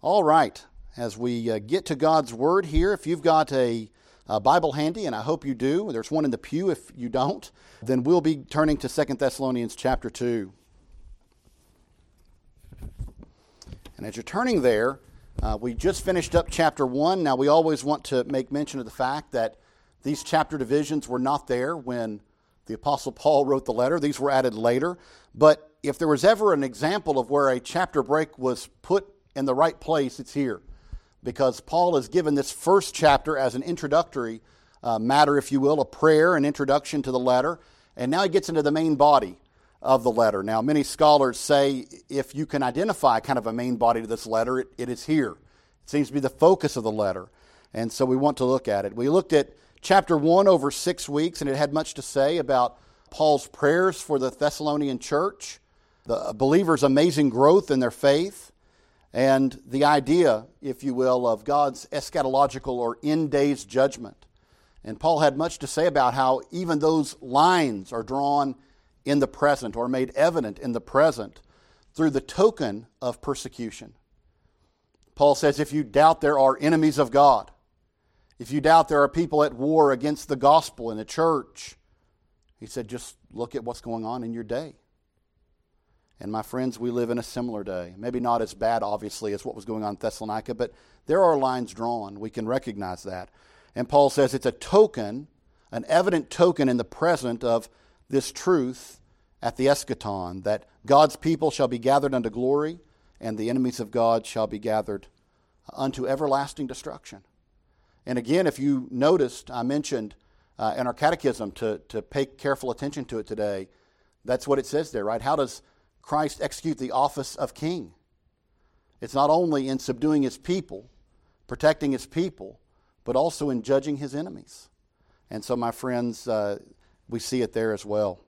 All right, as we uh, get to God's Word here, if you've got a, a, Bible handy, and I hope you do, there's one in the pew if you don't, then we'll be turning to Second Thessalonians chapter 2. And as you're turning there, uh, we just finished up chapter 1. Now, we always want to make mention of the fact that these chapter divisions were not there when the Apostle Paul wrote the letter, these were added later. But if there was ever an example of where a chapter break was put in the right place, it's here. Because Paul has given this first chapter as an introductory uh, matter, if you will, a prayer, an introduction to the letter. And now he gets into the main body of the letter. Now, many scholars say if you can identify kind of a main body to this letter, it, it is here. It seems to be the focus of the letter. And so we want to look at it. We looked at chapter 1 over six weeks, and it had much to say about Paul's prayers for the Thessalonian church, the believers' amazing growth in their faith, and the idea, if you will, of God's eschatological or end days judgment. And Paul had much to say about how even those lines are drawn in the present or made evident in the present through the token of persecution. Paul says, if you doubt there are enemies of God, if you doubt there are people at war against the gospel in the church, he said, just look at what's going on in your day. And my friends, we live in a similar day. Maybe not as bad, obviously, as what was going on in Thessalonica, but there are lines drawn. We can recognize that. And Paul says it's a token, an evident token in the present of this truth at the eschaton that God's people shall be gathered unto glory, and the enemies of God shall be gathered unto everlasting destruction. And again, if you noticed, I mentioned uh, in our catechism to, to pay careful attention to it today. That's what it says there, right? How does Christ execute the office of king? It's not only in subduing his people, protecting his people, but also in judging his enemies. And so, my friends, uh, we see it there as well.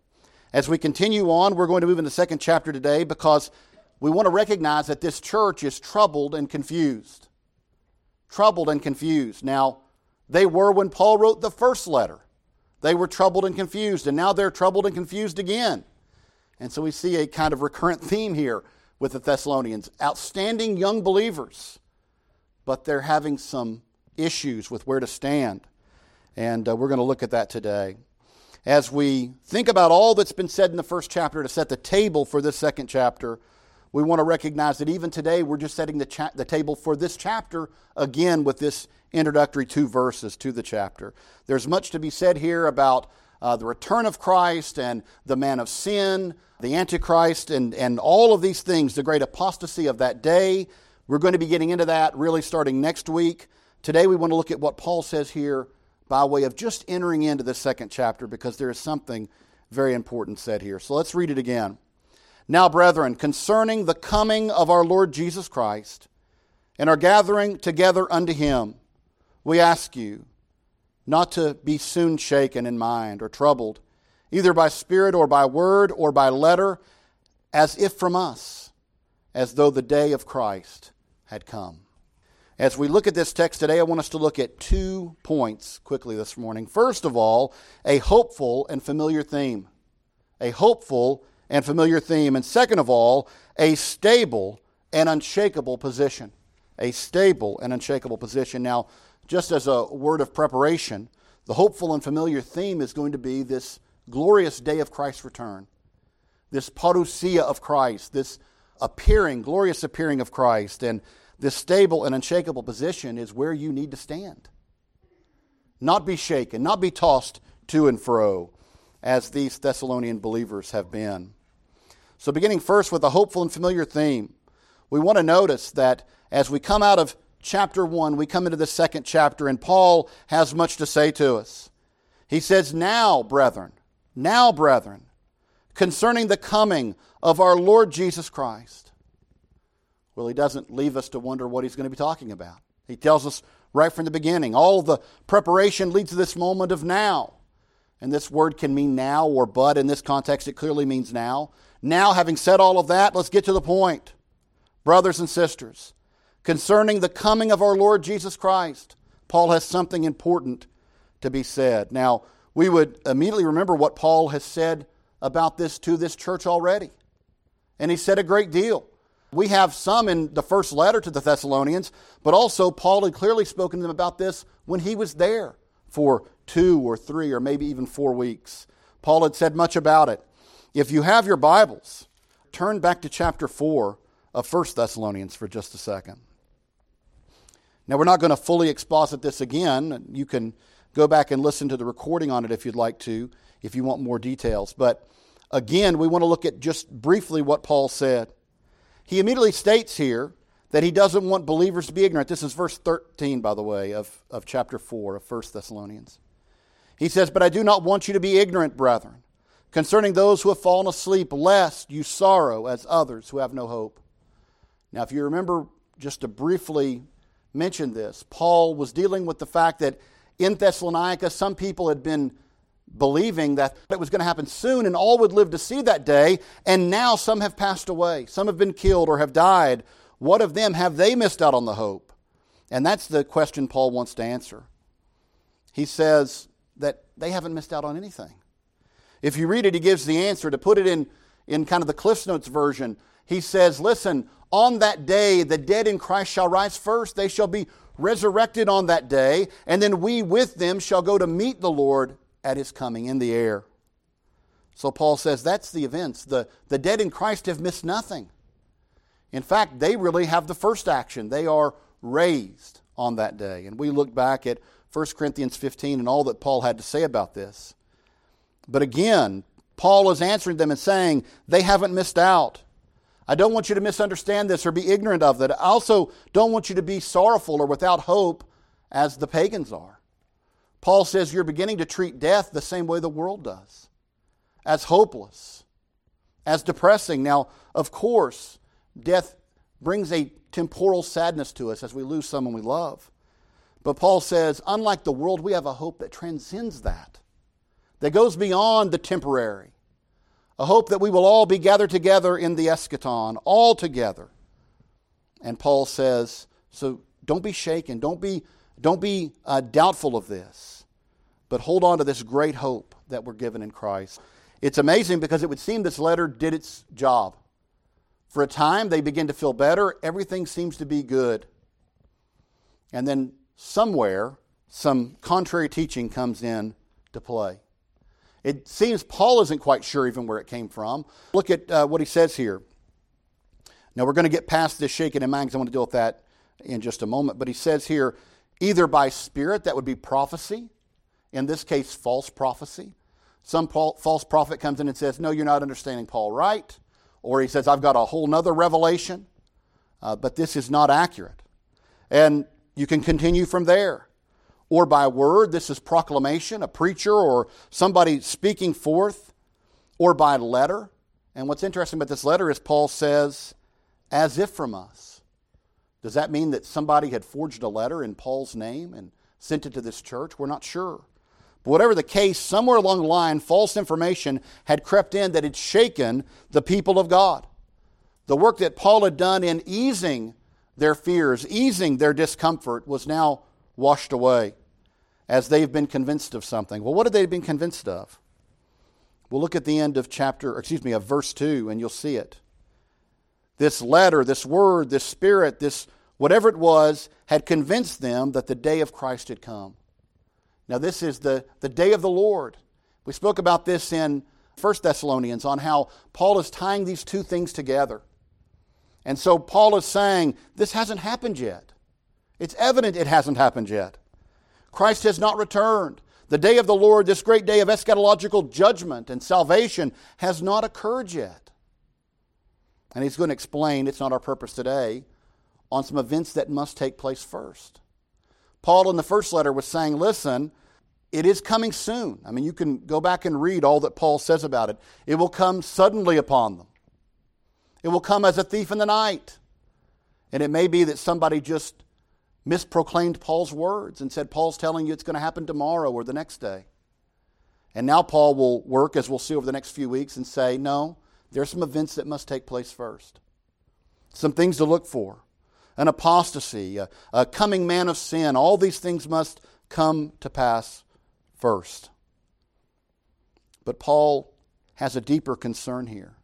As we continue on, we're going to move into the second chapter today because we want to recognize that this church is troubled and confused troubled and confused. Now, they were when Paul wrote the first letter. They were troubled and confused, and now they're troubled and confused again. And so we see a kind of recurrent theme here with the Thessalonians outstanding young believers, but they're having some issues with where to stand. And uh, we're going to look at that today. As we think about all that's been said in the first chapter to set the table for this second chapter, we want to recognize that even today we're just setting the, cha- the table for this chapter again with this introductory two verses to the chapter. There's much to be said here about uh, the return of Christ and the man of sin, the Antichrist, and, and all of these things, the great apostasy of that day. We're going to be getting into that really starting next week. Today we want to look at what Paul says here by way of just entering into the second chapter because there is something very important said here. So let's read it again. Now, brethren, concerning the coming of our Lord Jesus Christ and our gathering together unto him, we ask you not to be soon shaken in mind or troubled, either by spirit or by word or by letter, as if from us, as though the day of Christ had come. As we look at this text today, I want us to look at two points quickly this morning. First of all, a hopeful and familiar theme. A hopeful and familiar theme. And second of all, a stable and unshakable position. A stable and unshakable position. Now, just as a word of preparation, the hopeful and familiar theme is going to be this glorious day of Christ's return, this parousia of Christ, this appearing, glorious appearing of Christ. And this stable and unshakable position is where you need to stand. Not be shaken, not be tossed to and fro, as these Thessalonian believers have been. So, beginning first with a hopeful and familiar theme, we want to notice that as we come out of chapter 1, we come into the second chapter, and Paul has much to say to us. He says, Now, brethren, now, brethren, concerning the coming of our Lord Jesus Christ. Well, he doesn't leave us to wonder what he's going to be talking about. He tells us right from the beginning. All the preparation leads to this moment of now. And this word can mean now or but. In this context, it clearly means now. Now, having said all of that, let's get to the point. Brothers and sisters, concerning the coming of our Lord Jesus Christ, Paul has something important to be said. Now, we would immediately remember what Paul has said about this to this church already. And he said a great deal We have some in the first letter to the Thessalonians, but also Paul had clearly spoken to them about this when he was there for two or three or maybe even four weeks. Paul had said much about it. If you have your Bibles, turn back to chapter 4 of 1 Thessalonians for just a second. Now, we're not going to fully exposit this again. You can go back and listen to the recording on it if you'd like to, if you want more details. But again, we want to look at just briefly what Paul said. He immediately states here that he doesn't want believers to be ignorant. This is verse 13, by the way, of, of chapter 4 of 1 Thessalonians. He says, But I do not want you to be ignorant, brethren, concerning those who have fallen asleep, lest you sorrow as others who have no hope. Now, if you remember, just to briefly mention this, Paul was dealing with the fact that in Thessalonica, some people had been believing that it was going to happen soon and all would live to see that day, and now some have passed away. Some have been killed or have died. What of them? Have they missed out on the hope? And that's the question Paul wants to answer. He says that they haven't missed out on anything. If you read it, he gives the answer. To put it in, in kind of the Cliffs Notes version, he says, Listen, on that day the dead in Christ shall rise first. They shall be resurrected on that day, and then we with them shall go to meet the Lord at his coming in the air. So Paul says that's the events. The, the dead in Christ have missed nothing. In fact, they really have the first action. They are raised on that day. And we look back at 1 Corinthians 15 and all that Paul had to say about this. But again, Paul is answering them and saying they haven't missed out. I don't want you to misunderstand this or be ignorant of it. I also don't want you to be sorrowful or without hope as the pagans are. Paul says you're beginning to treat death the same way the world does as hopeless, as depressing. Now, of course, death brings a temporal sadness to us as we lose someone we love. But Paul says, unlike the world, we have a hope that transcends that, that goes beyond the temporary. A hope that we will all be gathered together in the eschaton, all together. And Paul says, so don't be shaken, don't be don't be uh, doubtful of this, but hold on to this great hope that we're given in Christ. It's amazing because it would seem this letter did its job. For a time, they begin to feel better. Everything seems to be good. And then somewhere, some contrary teaching comes in to play. It seems Paul isn't quite sure even where it came from. Look at uh, what he says here. Now, we're going to get past this shaking in mind because I want to deal with that in just a moment. But he says here, either by spirit, that would be prophecy, in this case, false prophecy. Some false prophet comes in and says, No, you're not understanding Paul right. Or he says, I've got a whole nother revelation, uh, but this is not accurate. And you can continue from there. Or by word, this is proclamation, a preacher or somebody speaking forth. Or by letter. And what's interesting about this letter is Paul says, as if from us. Does that mean that somebody had forged a letter in Paul's name and sent it to this church? We're not sure. But whatever the case, somewhere along the line, false information had crept in that had shaken the people of God. The work that Paul had done in easing their fears, easing their discomfort, was now washed away as they've been convinced of something. Well, what have they been convinced of? We'll look at the end of chapter, excuse me, of verse 2, and you'll see it this letter, this word, this spirit, this whatever it was, had convinced them that the day of Christ had come. Now, this is the, the day of the Lord. We spoke about this in 1 Thessalonians on how Paul is tying these two things together. And so Paul is saying, this hasn't happened yet. It's evident it hasn't happened yet. Christ has not returned. The day of the Lord, this great day of eschatological judgment and salvation, has not occurred yet. And he's going to explain, it's not our purpose today, on some events that must take place first. Paul in the first letter was saying, listen, it is coming soon. I mean, you can go back and read all that Paul says about it. It will come suddenly upon them, it will come as a thief in the night. And it may be that somebody just misproclaimed Paul's words and said, Paul's telling you it's going to happen tomorrow or the next day. And now Paul will work, as we'll see over the next few weeks, and say, no, there are some events that must take place first, some things to look for an apostasy, a, a coming man of sin. All these things must come to pass first. But Paul has a deeper concern here.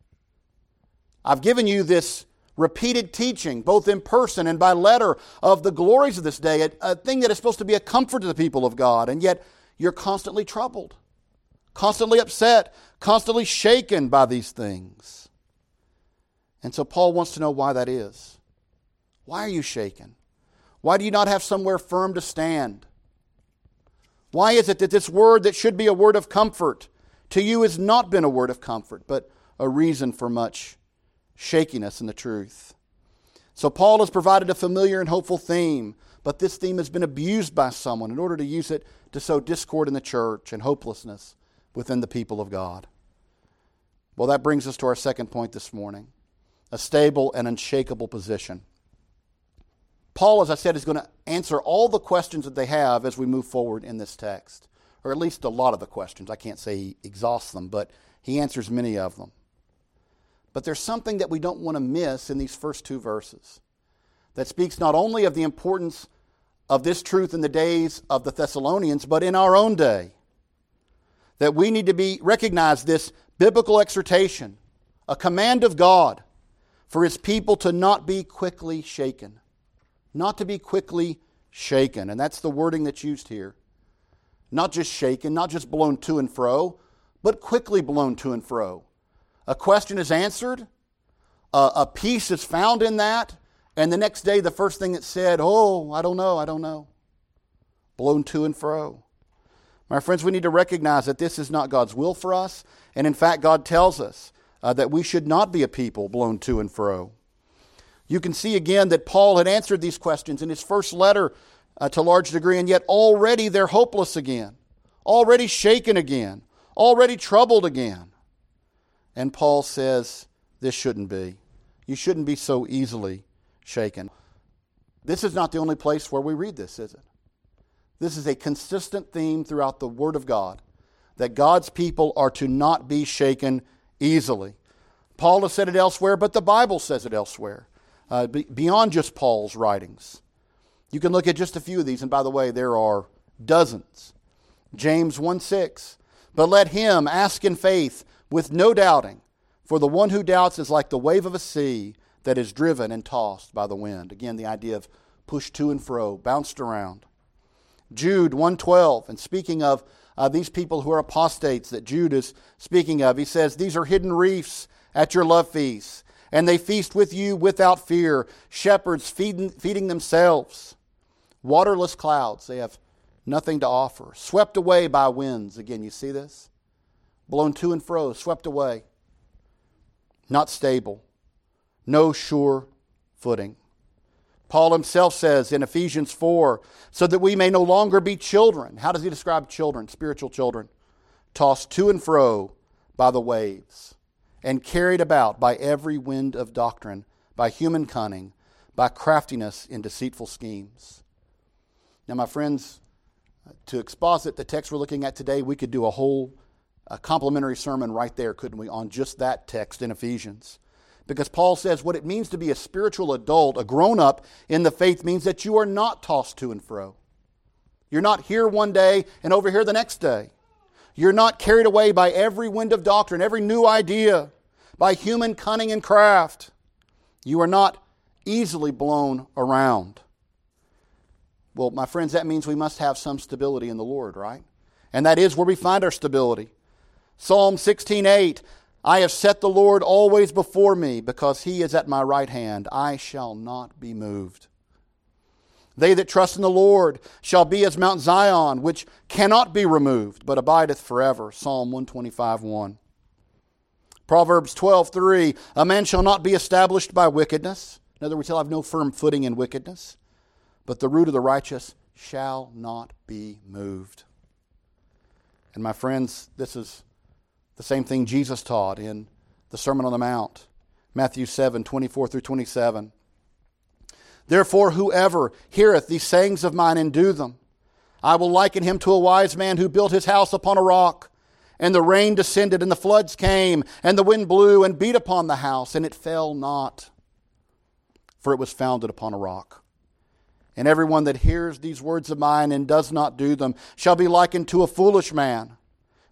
I've given you this repeated teaching, both in person and by letter, of the glories of this day, a, a thing that is supposed to be a comfort to the people of God, and yet you're constantly troubled, constantly upset, constantly shaken by these things. And so Paul wants to know why that is. Why are you shaken? Why do you not have somewhere firm to stand? Why is it that this word that should be a word of comfort to you has not been a word of comfort, but a reason for much shakiness in the truth? So, Paul has provided a familiar and hopeful theme, but this theme has been abused by someone in order to use it to sow discord in the church and hopelessness within the people of God. Well, that brings us to our second point this morning a stable and unshakable position. Paul, as I said, is going to answer all the questions that they have as we move forward in this text, or at least a lot of the questions. I can't say he exhausts them, but he answers many of them. But there's something that we don't want to miss in these first two verses that speaks not only of the importance of this truth in the days of the Thessalonians, but in our own day. That we need to be recognize this biblical exhortation, a command of God for his people to not be quickly shaken not to be quickly shaken. And that's the wording that's used here. Not just shaken, not just blown to and fro, but quickly blown to and fro. A question is answered, a, a peace is found in that, and the next day the first thing that's said, oh, I don't know, I don't know. Blown to and fro. My friends, we need to recognize that this is not God's will for us, and in fact, God tells us uh, that we should not be a people blown to and fro. You can see again that Paul had answered these questions in his first letter uh, to a large degree, and yet already they're hopeless again, already shaken again, already troubled again. And Paul says, This shouldn't be. You shouldn't be so easily shaken. This is not the only place where we read this, is it? This is a consistent theme throughout the Word of God that God's people are to not be shaken easily. Paul has said it elsewhere, but the Bible says it elsewhere uh, beyond just Paul's writings. You can look at just a few of these, and by the way, there are dozens. James 1 6. But let him ask in faith with no doubting, for the one who doubts is like the wave of a sea that is driven and tossed by the wind. Again, the idea of pushed to and fro, bounced around. Jude 112, and speaking of uh, these people who are apostates that Jude is speaking of, he says, These are hidden reefs at your love feasts and they feast with you without fear, shepherds feeding, feeding themselves. Waterless clouds, they have nothing to offer. Swept away by winds. Again, you see this? Blown to and fro, swept away. Not stable. No sure footing. Paul himself says in Ephesians 4 so that we may no longer be children. How does he describe children, spiritual children? Tossed to and fro by the waves and carried about by every wind of doctrine, by human cunning, by craftiness in deceitful schemes. Now, my friends, to exposit the text we're looking at today, we could do a whole a complementary sermon right there, couldn't we, on just that text in Ephesians. Because Paul says what it means to be a spiritual adult, a grown up in the faith, means that you are not tossed to and fro. You're not here one day and over here the next day. You're not carried away by every wind of doctrine, every new idea by human cunning and craft. You are not easily blown around. Well, my friends, that means we must have some stability in the Lord, right? And that is where we find our stability. Psalm 16:8 I have set the Lord always before me because he is at my right hand I shall not be moved. They that trust in the Lord shall be as Mount Zion which cannot be removed but abideth forever. Psalm 125:1. Proverbs 12:3 A man shall not be established by wickedness. In other words, he'll have no firm footing in wickedness, but the root of the righteous shall not be moved. And my friends, this is the same thing Jesus taught in the Sermon on the Mount, Matthew 7 24 through 27. Therefore, whoever heareth these sayings of mine and do them, I will liken him to a wise man who built his house upon a rock. And the rain descended, and the floods came, and the wind blew and beat upon the house, and it fell not, for it was founded upon a rock. And everyone that hears these words of mine and does not do them shall be likened to a foolish man,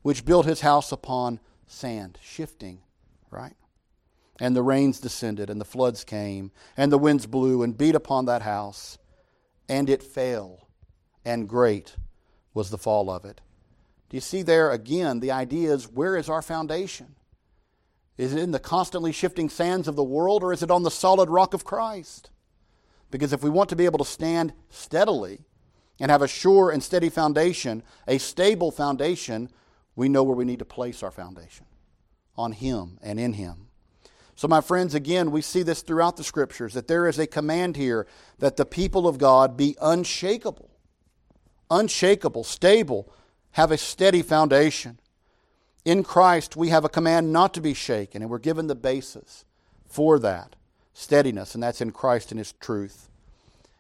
which built his house upon sand, shifting, right? And the rains descended, and the floods came, and the winds blew and beat upon that house, and it fell, and great was the fall of it. Do you see there again? The idea is where is our foundation? Is it in the constantly shifting sands of the world, or is it on the solid rock of Christ? Because if we want to be able to stand steadily and have a sure and steady foundation, a stable foundation, we know where we need to place our foundation on Him and in Him. So, my friends, again, we see this throughout the scriptures that there is a command here that the people of God be unshakable, unshakable, stable, have a steady foundation. In Christ, we have a command not to be shaken, and we're given the basis for that steadiness, and that's in Christ and His truth.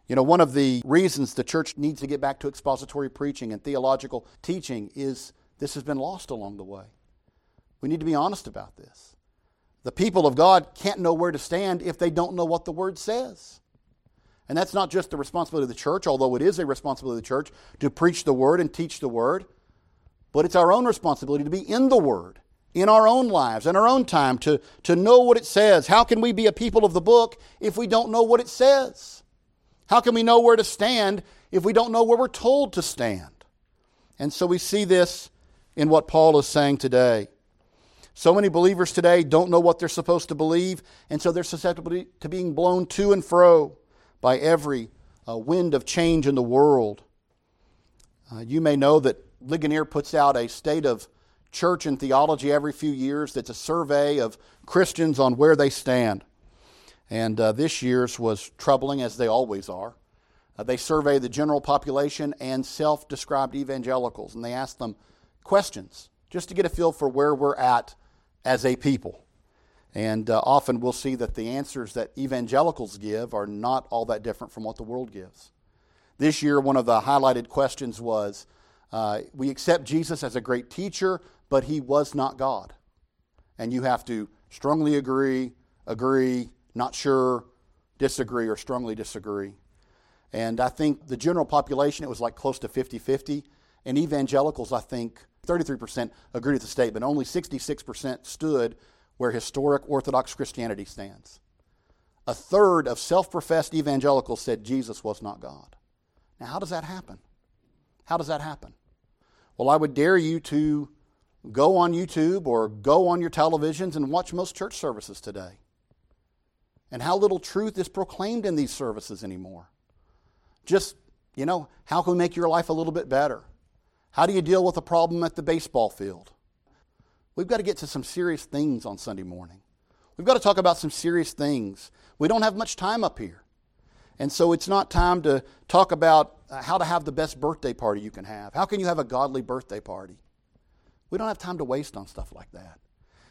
You know, one of the reasons the church needs to get back to expository preaching and theological teaching is this has been lost along the way. We need to be honest about this. The people of God can't know where to stand if they don't know what the Word says. And that's not just the responsibility of the church, although it is a responsibility of the church to preach the Word and teach the Word, but it's our own responsibility to be in the Word, in our own lives, in our own time, to, to know what it says. How can we be a people of the book if we don't know what it says? How can we know where to stand if we don't know where we're told to stand? And so we see this in what Paul is saying today. So many believers today don't know what they're supposed to believe, and so they're susceptible to being blown to and fro by every uh, wind of change in the world. Uh, you may know that Ligonier puts out a state of church and theology every few years that's a survey of Christians on where they stand. And uh, this year's was troubling, as they always are. Uh, they survey the general population and self described evangelicals, and they ask them questions just to get a feel for where we're at as a people. And uh, often we'll see that the answers that evangelicals give are not all that different from what the world gives. This year, one of the highlighted questions was uh, We accept Jesus as a great teacher, but he was not God. And you have to strongly agree, agree, not sure, disagree, or strongly disagree. And I think the general population, it was like close to 50 50. And evangelicals, I think, 33% agreed with the statement. Only 66% stood where historic Orthodox Christianity stands. A third of self professed evangelicals said Jesus was not God. Now, how does that happen? How does that happen? Well, I would dare you to go on YouTube or go on your televisions and watch most church services today. And how little truth is proclaimed in these services anymore. Just, you know, how can we make your life a little bit better? How do you deal with a problem at the baseball field? We've got to get to some serious things on Sunday morning. We've got to talk about some serious things. We don't have much time up here. And so it's not time to talk about uh, how to have the best birthday party you can have. How can you have a godly birthday party? We don't have time to waste on stuff like that.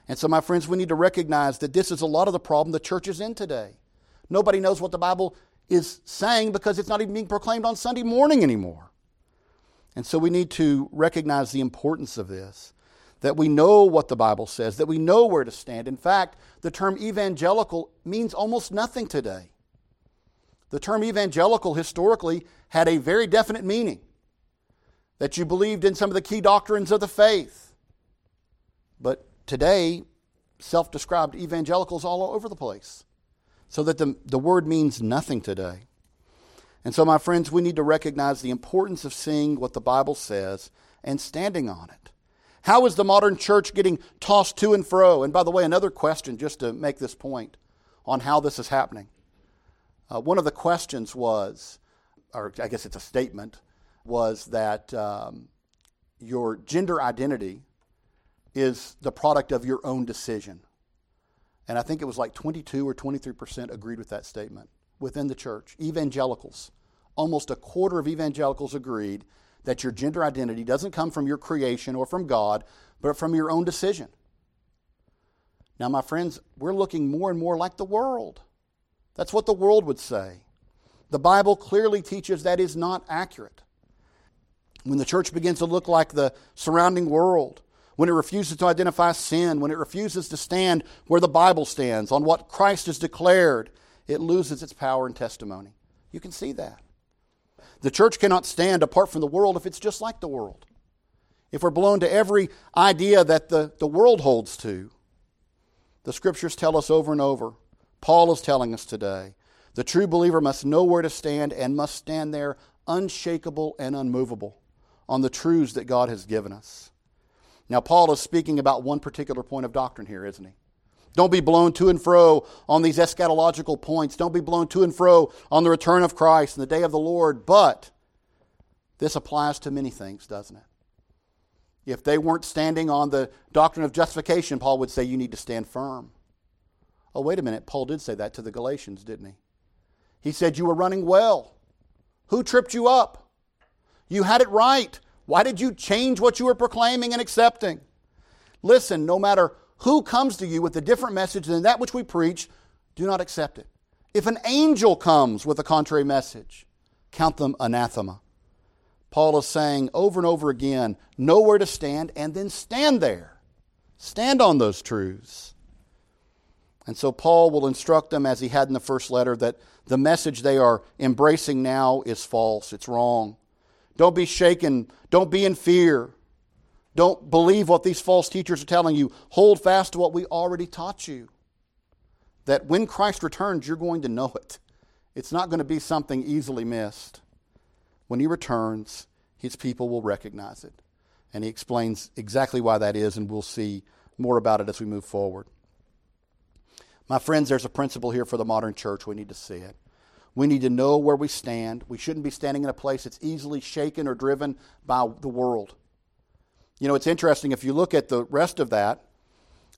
And so, my friends, we need to recognize that this is a lot of the problem the church is in today. Nobody knows what the Bible is saying because it's not even being proclaimed on Sunday morning anymore. And so we need to recognize the importance of this, that we know what the Bible says, that we know where to stand. In fact, the term evangelical means almost nothing today. The term evangelical historically had a very definite meaning that you believed in some of the key doctrines of the faith. But today, self described evangelicals all over the place. So that the, the word means nothing today. And so, my friends, we need to recognize the importance of seeing what the Bible says and standing on it. How is the modern church getting tossed to and fro? And by the way, another question just to make this point on how this is happening. Uh, one of the questions was, or I guess it's a statement, was that um, your gender identity is the product of your own decision. And I think it was like 22 or 23% agreed with that statement within the church, evangelicals, almost a quarter of evangelicals agreed that your gender identity doesn't come from your creation or from God, but from your own decision. Now, my friends, we're looking more and more like the world. That's what the world would say. The Bible clearly teaches that is not accurate. When the church begins to look like the surrounding world, when it refuses to identify sin, when it refuses to stand where the Bible stands, on what Christ has declared, it loses its power and testimony. You can see that. The church cannot stand apart from the world if it's just like the world. If we're blown to every idea that the, the world holds to, The scriptures tell us over and over. Paul is telling us today. The true believer must know where to stand and must stand there unshakable and unmovable on the truths that God has given us. Now, Paul is speaking about one particular point of doctrine here, isn't he? Don't be blown to and fro on these eschatological points. Don't be blown to and fro on the return of Christ and the day of the Lord. But this applies to many things, doesn't it? If they weren't standing on the doctrine of justification, Paul would say you need to stand firm. Oh, wait a minute. Paul did say that to the Galatians, didn't he? He said you were running well. Who tripped you up? You had it right. Why did you change what you were proclaiming and accepting? Listen, no matter who comes to you with a different message than that which we preach, do not accept it. If an angel comes with a contrary message, count them anathema. Paul is saying over and over again know where to stand and then stand there. Stand on those truths. And so Paul will instruct them, as he had in the first letter, that the message they are embracing now is false, it's wrong. Don't be shaken, don't be in fear. Don't believe what these false teachers are telling you. Hold fast to what we already taught you. That when Christ returns, you're going to know it. It's not going to be something easily missed. When he returns, his people will recognize it. And he explains exactly why that is, and we'll see more about it as we move forward. My friends, there's a principle here for the modern church. We need to see it. We need to know where we stand. We shouldn't be standing in a place that's easily shaken or driven by the world. You know, it's interesting if you look at the rest of that,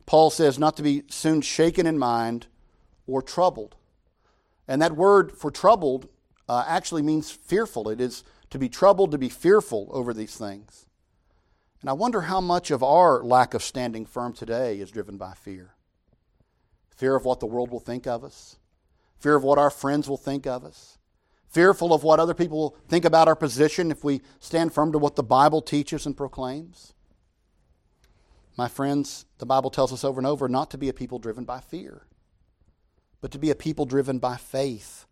Paul says not to be soon shaken in mind or troubled. And that word for troubled uh, actually means fearful. It is to be troubled, to be fearful over these things. And I wonder how much of our lack of standing firm today is driven by fear fear of what the world will think of us, fear of what our friends will think of us, fearful of what other people will think about our position if we stand firm to what the Bible teaches and proclaims. My friends, the Bible tells us over and over not to be a people driven by fear, but to be a people driven by faith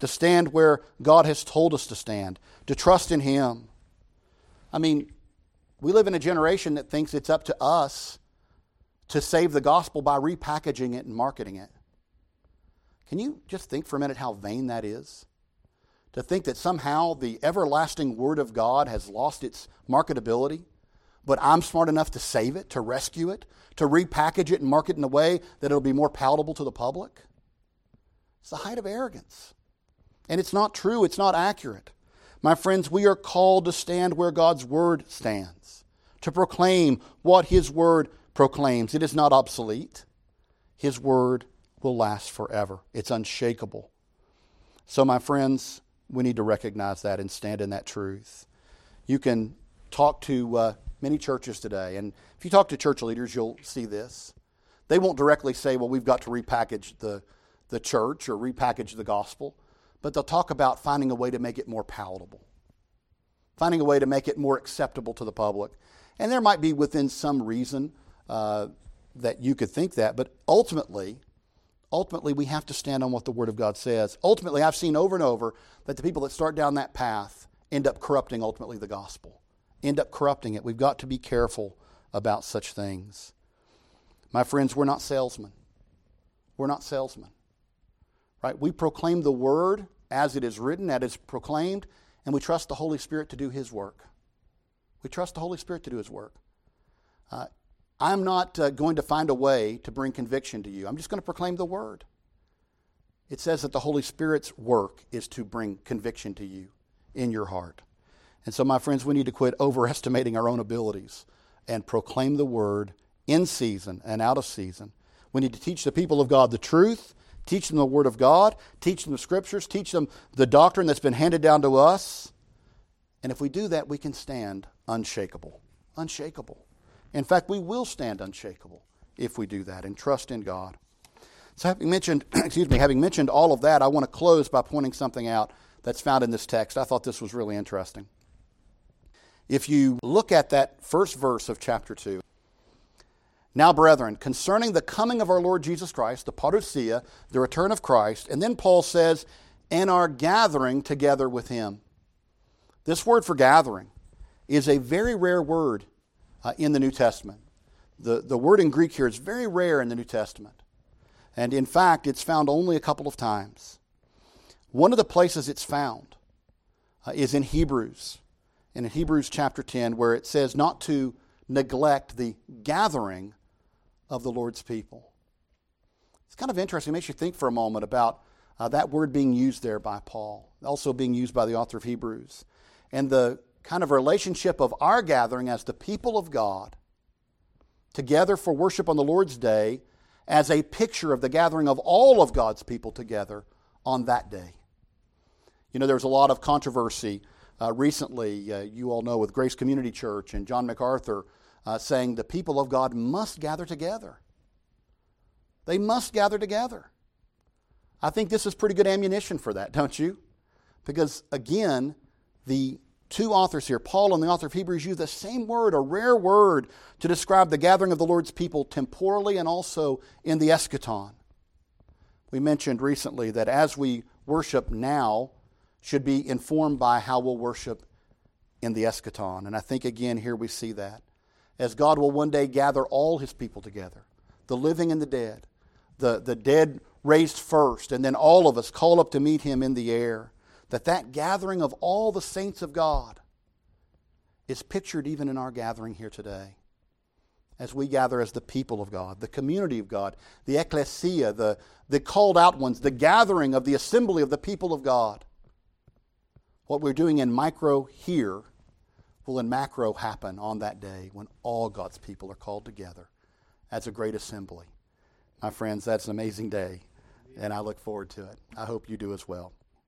to stand where God has told us to stand, to trust in Him. I mean, we live in a generation that thinks it's up to us to save the gospel by repackaging it and marketing it. Can you just think for a minute how vain that is? To think that somehow the everlasting Word of God has lost its marketability, but I'm smart enough to save it, to rescue it, to repackage it and market it in a way that it'll be more palatable to the public? It's the height of arrogance. And it's not true, it's not accurate. My friends, we are called to stand where God's Word stands, to proclaim what His Word proclaims. It is not obsolete. His Word will last forever, it's unshakable. So, my friends, we need to recognize that and stand in that truth. You can talk to uh, many churches today, and if you talk to church leaders, you'll see this. They won't directly say, well, we've got to repackage the, the church or repackage the gospel but they'll talk about finding a way to make it more palatable, finding a way to make it more acceptable to the public. And there might be within some reason uh, that you could think that, but ultimately, ultimately we have to stand on what the Word of God says. Ultimately, I've seen over and over that the people that start down that path end up corrupting ultimately the gospel, end up corrupting it. We've got to be careful about such things. My friends, we're not salesmen. We're not salesmen. Right? We proclaim the word as it is written, as it is proclaimed, and we trust the Holy Spirit to do His work. We trust the Holy Spirit to do His work. Uh, I'm not uh, going to find a way to bring conviction to you. I'm just going to proclaim the word. It says that the Holy Spirit's work is to bring conviction to you in your heart. And so, my friends, we need to quit overestimating our own abilities and proclaim the word in season and out of season. We need to teach the people of God the truth teach them the Word of God, teach them the Scriptures, teach them the doctrine that's been handed down to us. And if we do that, we can stand unshakable. Unshakable. In fact, we will stand unshakable if we do that and trust in God. So having mentioned, excuse me, having mentioned all of that, I want to close by pointing something out that's found in this text. I thought this was really interesting. If you look at that first verse of chapter 2, now, brethren, concerning the coming of our Lord Jesus Christ, the parousia, the return of Christ, and then Paul says, and our gathering together with him. This word for gathering is a very rare word uh, in the New Testament. The, the word in Greek here is very rare in the New Testament. And in fact, it's found only a couple of times. One of the places it's found uh, is in Hebrews, in Hebrews chapter 10, where it says not to neglect the gathering of the Lord's people. It's kind of interesting. It makes you think for a moment about uh, that word being used there by Paul, also being used by the author of Hebrews, and the kind of relationship of our gathering as the people of God together for worship on the Lord's day as a picture of the gathering of all of God's people together on that day. You know, there was a lot of controversy uh, recently, uh, you all know, with Grace Community Church and John MacArthur uh, saying the people of God must gather together. They must gather together. I think this is pretty good ammunition for that, don't you? Because again, the two authors here, Paul and the author of Hebrews, use the same word, a rare word, to describe the gathering of the Lord's people temporally and also in the eschaton. We mentioned recently that as we worship now, should be informed by how we'll worship in the eschaton. And I think again here we see that. As God will one day gather all his people together, the living and the dead, the, the dead raised first, and then all of us call up to meet him in the air that that gathering of all the saints of God is pictured even in our gathering here today. As we gather as the people of God, the community of God, the ecclesia, the, the called out ones, the gathering of the assembly of the people of God. What we're doing in micro here will in macro happen on that day when all God's people are called together as a great assembly. My friends, that's an amazing day, and I look forward to it. I hope you do as well.